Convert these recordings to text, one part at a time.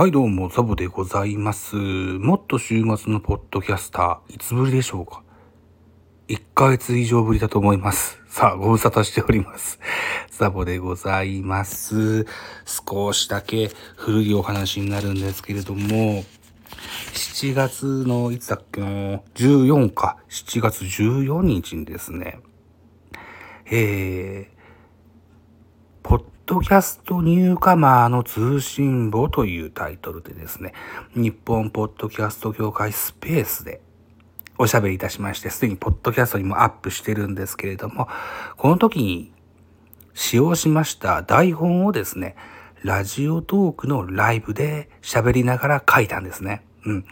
はい、どうも、ザボでございます。もっと週末のポッドキャスター、いつぶりでしょうか ?1 ヶ月以上ぶりだと思います。さあ、ご無沙汰しております。ザボでございます。少しだけ古いお話になるんですけれども、7月の、いつだっけな、14か、7月14日にですね、えー、ドキャストニューカマーの通信簿というタイトルでですね、日本ポッドキャスト協会スペースでおしゃべりいたしまして、すでにポッドキャストにもアップしてるんですけれども、この時に使用しました台本をですね、ラジオトークのライブで喋りながら書いたんですね。うん。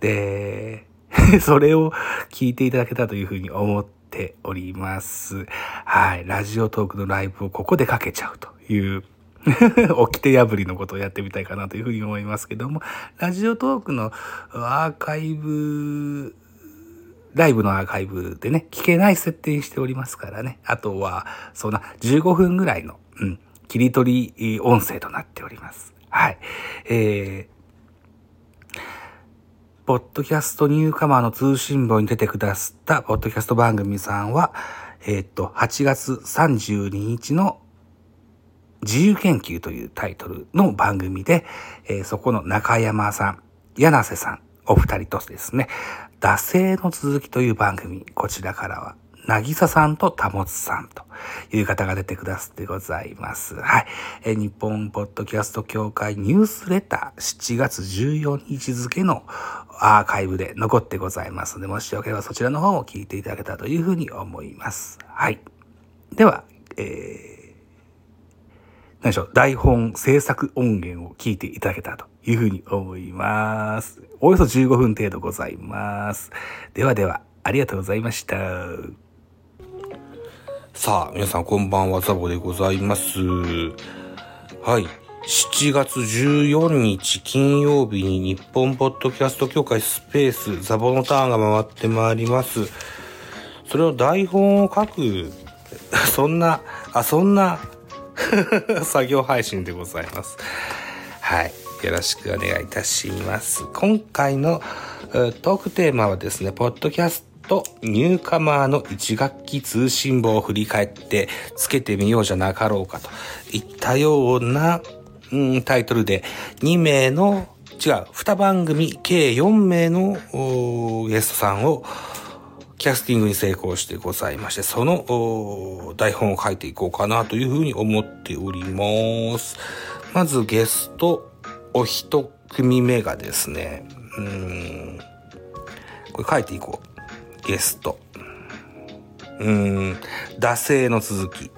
で、それを聞いていただけたというふうに思っております。はい。ラジオトークのライブをここでかけちゃうという、掟破りのことをやってみたいかなというふうに思いますけども、ラジオトークのアーカイブ、ライブのアーカイブでね、聞けない設定にしておりますからね。あとは、そんな15分ぐらいの、うん、切り取り音声となっております。はい。えーポッドキャストニューカマーの通信簿に出てくださったポッドキャスト番組さんは、えーっと、8月32日の自由研究というタイトルの番組で、えーそこの中山さん、柳瀬さん、お二人とですね、惰性の続きという番組、こちらからは、なぎささんとたもつさんという方が出てくださってございます。はい。え日本ポッドキャスト協会ニュースレター7月14日付のアーカイブで残ってございますので、もしよければそちらの方も聞いていただけたらというふうに思います。はい。では、えー何でしょう、台本制作音源を聞いていただけたらというふうに思います。およそ15分程度ございます。ではでは、ありがとうございました。さあ、皆さんこんばんは、ザボでございます。はい。7月14日金曜日に日本ポッドキャスト協会スペースザボのターンが回ってまいります。それを台本を書く、そんな、あ、そんな 作業配信でございます。はい。よろしくお願いいたします。今回のトークテーマはですね、ポッドキャストニューカマーの1学期通信簿を振り返ってつけてみようじゃなかろうかといったような、うん、タイトルで2名の違う、2番組計4名のゲストさんをキャスティングに成功してございまして、その台本を書いていこうかなというふうに思っております。まずゲストお一組目がですね、うん、これ書いていこう。ゲスト。うーん、惰性の続き。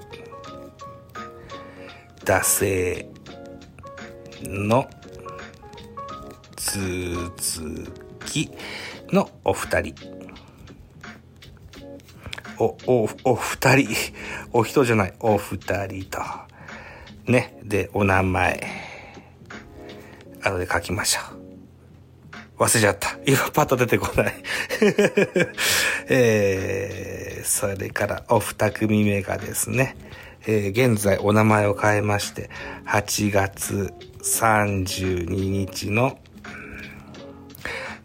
惰性の続きのお二人。お、お、お二人、お人じゃない、お二人と。ね。で、お名前。後で書きましょう。忘れちゃった。今パッと出てこない。えー、それからお二組目がですね、えー現在お名前を変えまして、8月32日の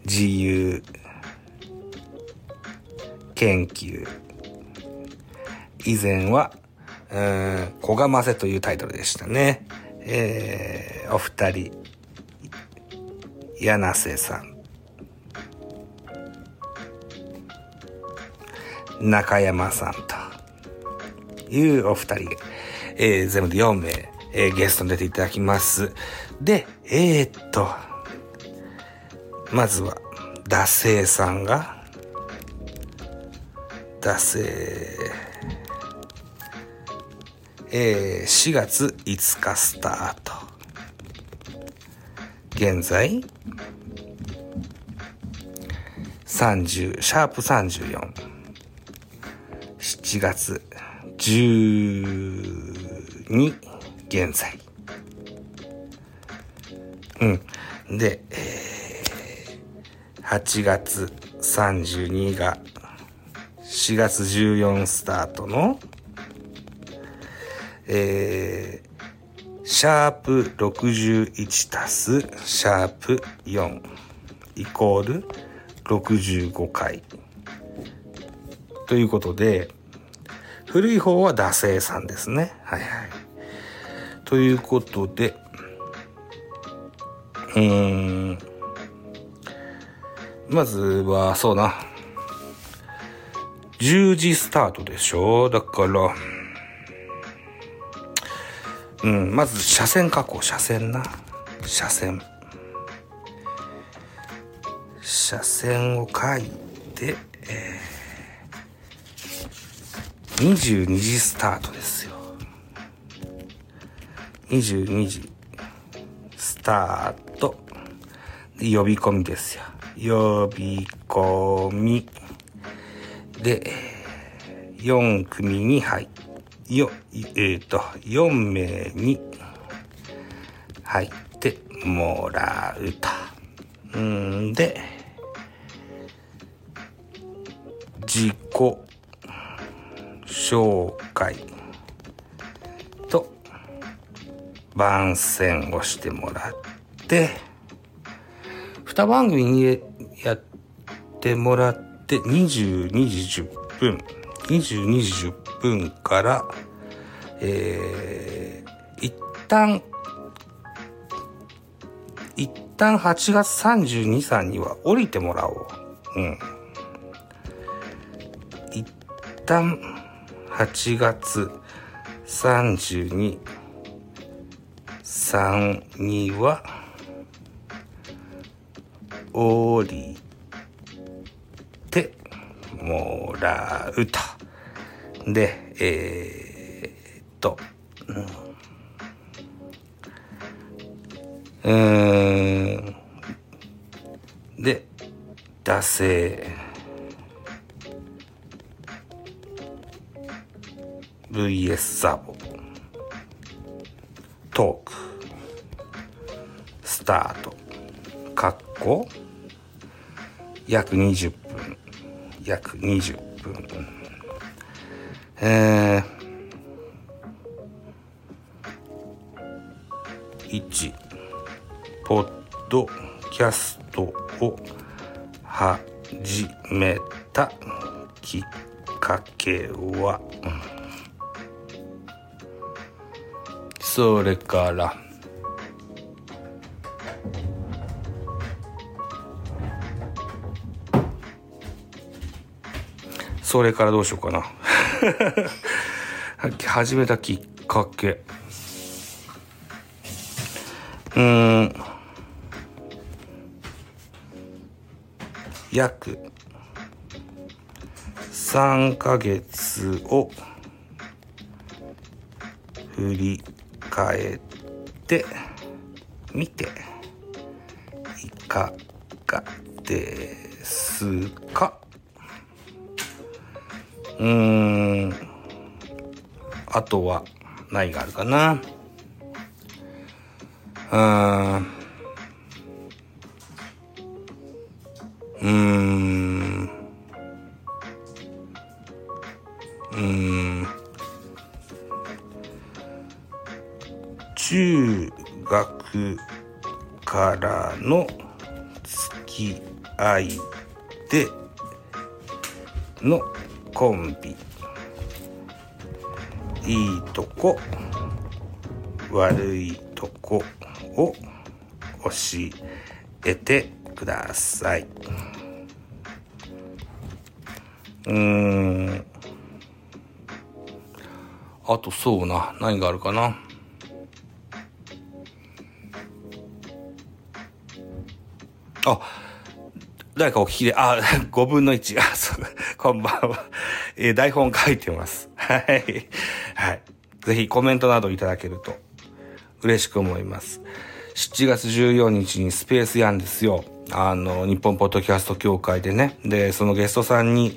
自由研究。以前は、うん、小がませというタイトルでしたね。えー、お二人、柳瀬さん、中山さんというお二人、えー全部で4名、えーゲストに出ていただきます。で、えー、っと、まずは、惰性さんが、惰性、えー4月5日スタート。現在、30、シャープ34。7月12現在。うん。で、えー8月32が4月14スタートの、えーシャープ61たすシャープ4イコール65回。ということで、古い方は惰性さんですね。はいはい。ということで、うーん。まずは、そうな。10時スタートでしょ？だから、うん、まず車線確保、車線な。車線。車線を書いて、えー、22時スタートですよ。22時スタート。呼び込みですよ。呼び込み。で、4組に入よ、えっ、ー、と、4名に入ってもらうと。んで、自己紹介と番宣をしてもらって、2番組にやってもらって22時10分、22時10分から、えー、一旦、一旦8月32、3には降りてもらおう。うん。旦8月。32、3には、降りて。もらうと。で、えー、っと、うん、で、惰性。VS ザボトークスタートかっこ約20分約20分。えー、1ポッドキャストを始めたきっかけは、それから、それからどうしようかな。始めたきっかけ。うん。約3ヶ月を振り変えてみていかがですか？うーん。あとは何があるかな？うん。うん。学からの付き合いでのコンビいいとこ悪いとこを教えてください。うん。あとそうな。何があるかな。あ、誰かお聞きで、あ、5分の1。あ、そう、こんばんは。えー、台本書いてます。はい。はい。ぜひコメントなどいただけると嬉しく思います。7月14日にスペースやんですよ。あの、日本ポッドキャスト協会でね。で、そのゲストさんに、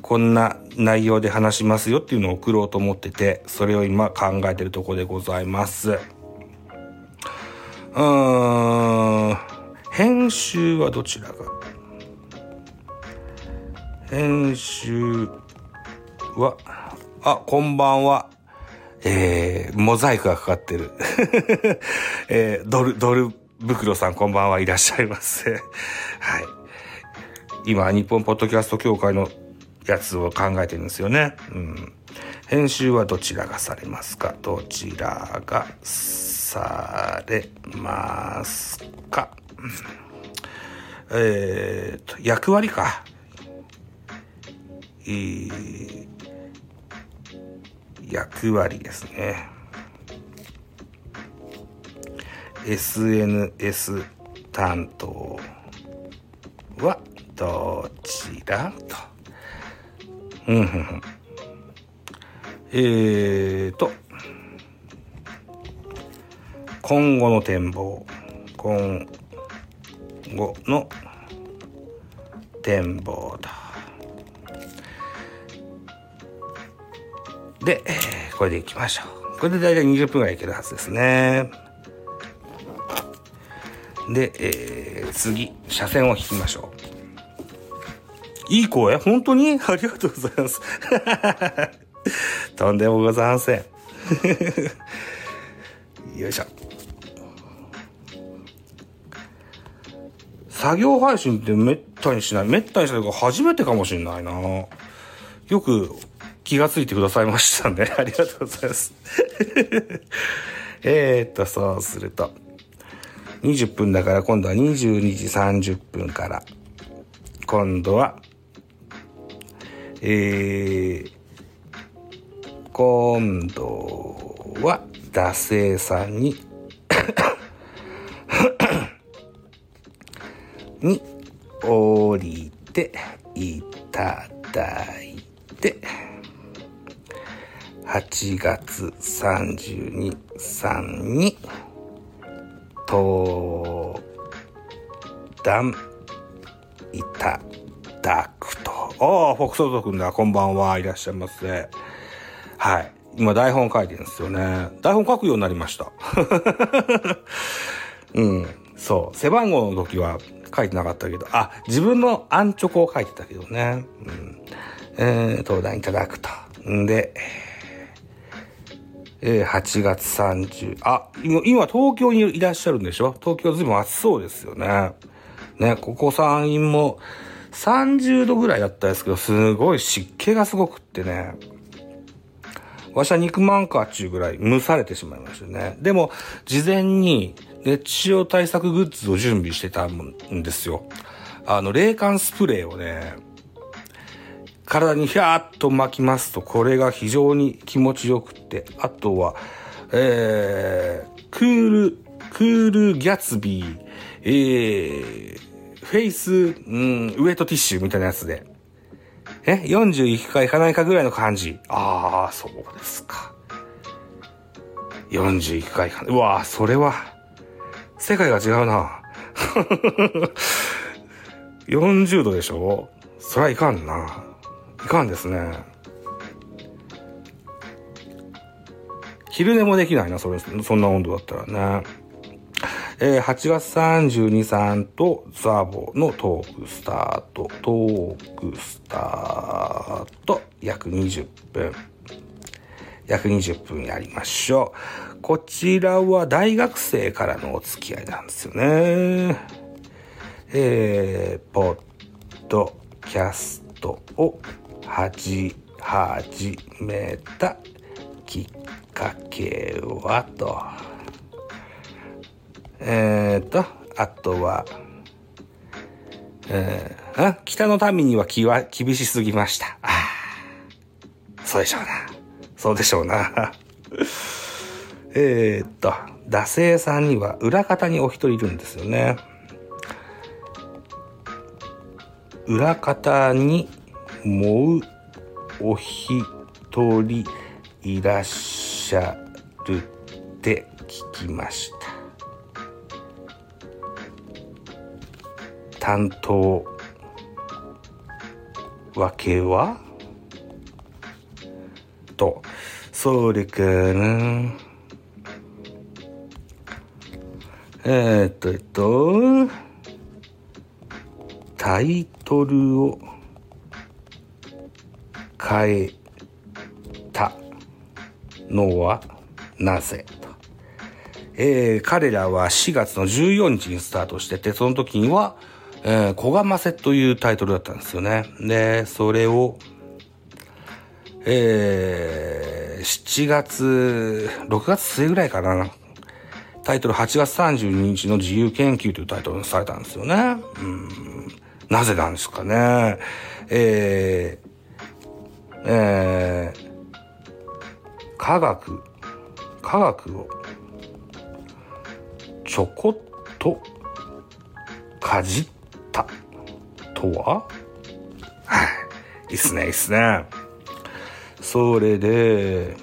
こんな内容で話しますよっていうのを送ろうと思ってて、それを今考えてるとこでございます。うーん。編集はどちらが？編集は、あ、こんばんは。えー、モザイクがかかってる。えー、ドル、ドル袋さんこんばんはいらっしゃいませ。はい。今、日本ポッドキャスト協会のやつを考えてるんですよね。うん。編集はどちらがされますか？どちらがされますか、えーと、役割か。えー、役割ですね。SNS 担当はどちらと。うんふんふん。えーと、今後の展望。今後の展望だ。で、これでいきましょう。これで大体20分ぐらいいけるはずですね。で、えー、次、車線を引きましょう。いい声？本当に？ありがとうございます。とんでもございません。よいしょ。作業配信ってめったにしない。めったにしないから初めてかもしんないな。よく気がついてくださいましたね。ありがとうございます。えっと、そうすると。20分だから今度は22時30分から。今度は、えー、今度は、惰性さんにに降りていただいて、8月32、3に、登壇いただくと。ああ、フォクソト君だ。こんばんは。いらっしゃいませ。はい。今台本書いてるんですよね。台本書くようになりました。うん。そう。背番号の時は書いてなかったけど、あ、自分のアンチョコを書いてたけどね。うん。えー、登壇いただくと。んで、えー、8月30、あ、今東京にいらっしゃるんでしょ？東京ずいぶん暑そうですよね。ね、ここ山陰も30度ぐらいだったんですけど、すごい湿気がすごくってね。わしは肉まんかっちゅうぐらい蒸されてしまいましたね。でも、事前に熱中症対策グッズを準備してたんですよ。あの、冷感スプレーをね、体にヒャーッと巻きますと、これが非常に気持ちよくって、あとは、えー、クール、クールギャツビー、えー、フェイス、うん、ウェットティッシュみたいなやつで。え ?41 回いか行かないかぐらいの感じ。ああ、そうですか。41回か行かない。うわーそれは、世界が違うな。40度でしょ？そりゃいかんな。いかんですね。昼寝もできないな、それ、そんな温度だったらね。えー、8月32、3とザボのトークスタート。トークスタート、約20分。約20分やりましょう。こちらは大学生からのお付き合いなんですよね。えー、ポッドキャストをはじ、始めたきっかけはと。えーと、あとは、えー、あ北の民には気は厳しすぎました。ああ、そうでしょうな。そうでしょうな。えーと、惰性さんには裏方にお一人いるんですよね。裏方にもうお一人いらっしゃるって聞きました。担当わけはと、それかな。え、っと、えっと、タイトルを変えたのはなぜ？と。えー、彼らは4月の14日にスタートしてて、その時には、えー、小釜せというタイトルだったんですよね。で、それを、えー、7月、6月末ぐらいかな。タイトル8月32日の自由研究というタイトルにされたんですよね。うん。なぜなんですかね。えー、えー、科学、科学をちょこっとかじったとは？はい。いいっすね、いいっすね。それで、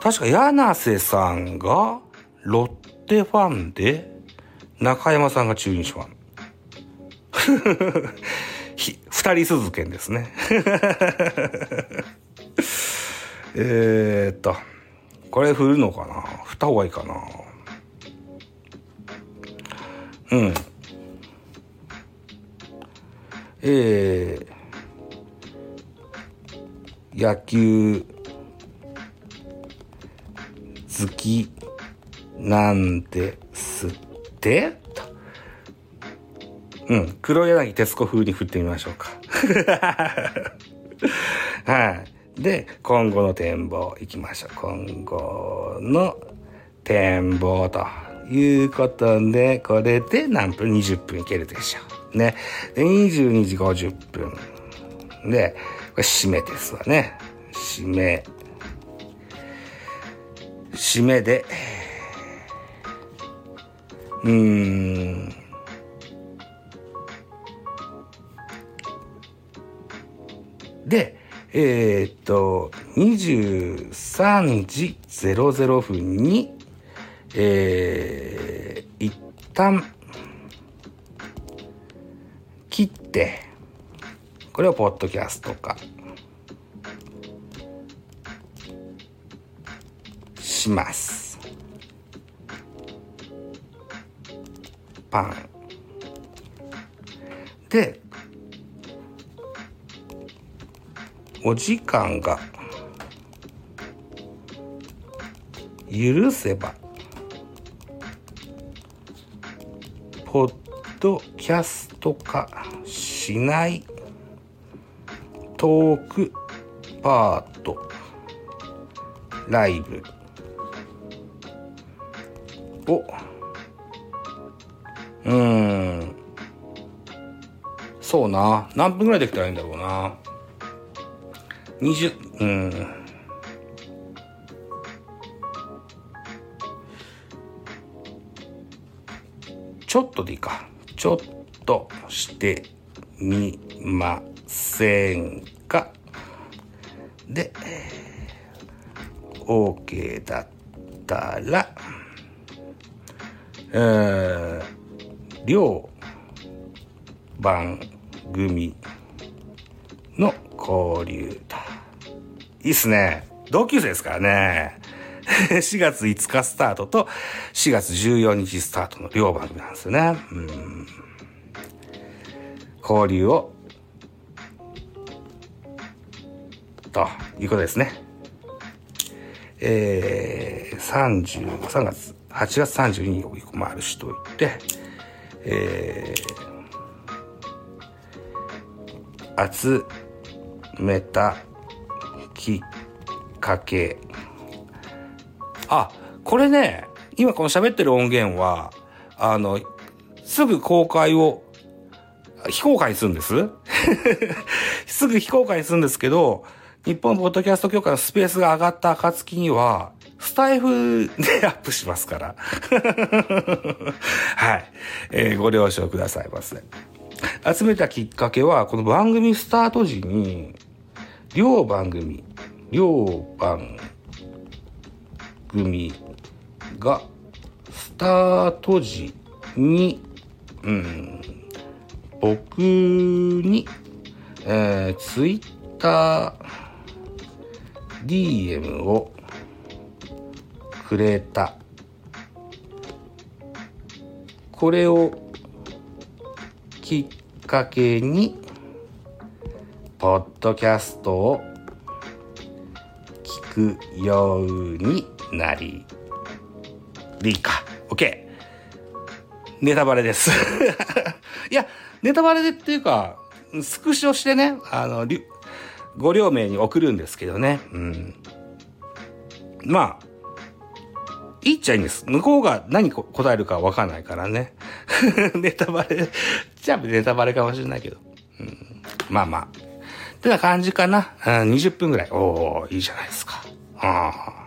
確か柳瀬さんがロッテファンで、中山さんが中日ファン。二人鈴剣ですね。えっと、これ振るのかな？振った方がいいかなうん。えー、野球好きなんですって？うん。黒柳徹子風に振ってみましょうか。はい。で、今後の展望いきましょう。今後の展望ということで、これで何分 ?20 分いけるでしょう。ね。で、22時50分。で、締めですわね。締め。締めで、うーん。で、えー、っと、23時00分に、えー、一旦、切って、これをポッドキャスト化します。パン。で、お時間が許せばポッドキャスト化しないトークパート。ライブ。をうん。そうな。何分ぐらいできたらいいんだろうな。20うん。ちょっとでいいか。ちょっとしてみませんかで OK だったらえー、両番組の交流と。いいっすね。同級生ですからね。4月5日スタートと4月14日スタートの両番組なんですよね。うん。交流を、ということですね。えー、30、3月、8月32日を回るしといて、えー、集めたきっかけ。あ、これね、今この喋ってる音源は、あの、すぐ公開を、非公開にするんです すぐ非公開にするんですけど、日本ポッドキャスト協会のスペースが上がった暁には、スタイフでアップしますから。はい。えー、ご了承くださいませ。集めたきっかけは、この番組スタート時に、両番組、両番組がスタート時に、うん、僕に、えー、ツイッター DM をくれた。これをきっかけに、ポッドキャストを聞くようになり、でいいか。OK。ネタバレです。いや、ネタバレでっていうか、スクショしてね、あの、ご両名に送るんですけどね。うん。まあ、いいっちゃいいんです。向こうが何答えるかわかんないからね。ネタバレ、じゃあネタバレかもしれないけど。うん、まあまあ。ってな感じかな。うん、20分ぐらい。おー、いいじゃないですか。ああ。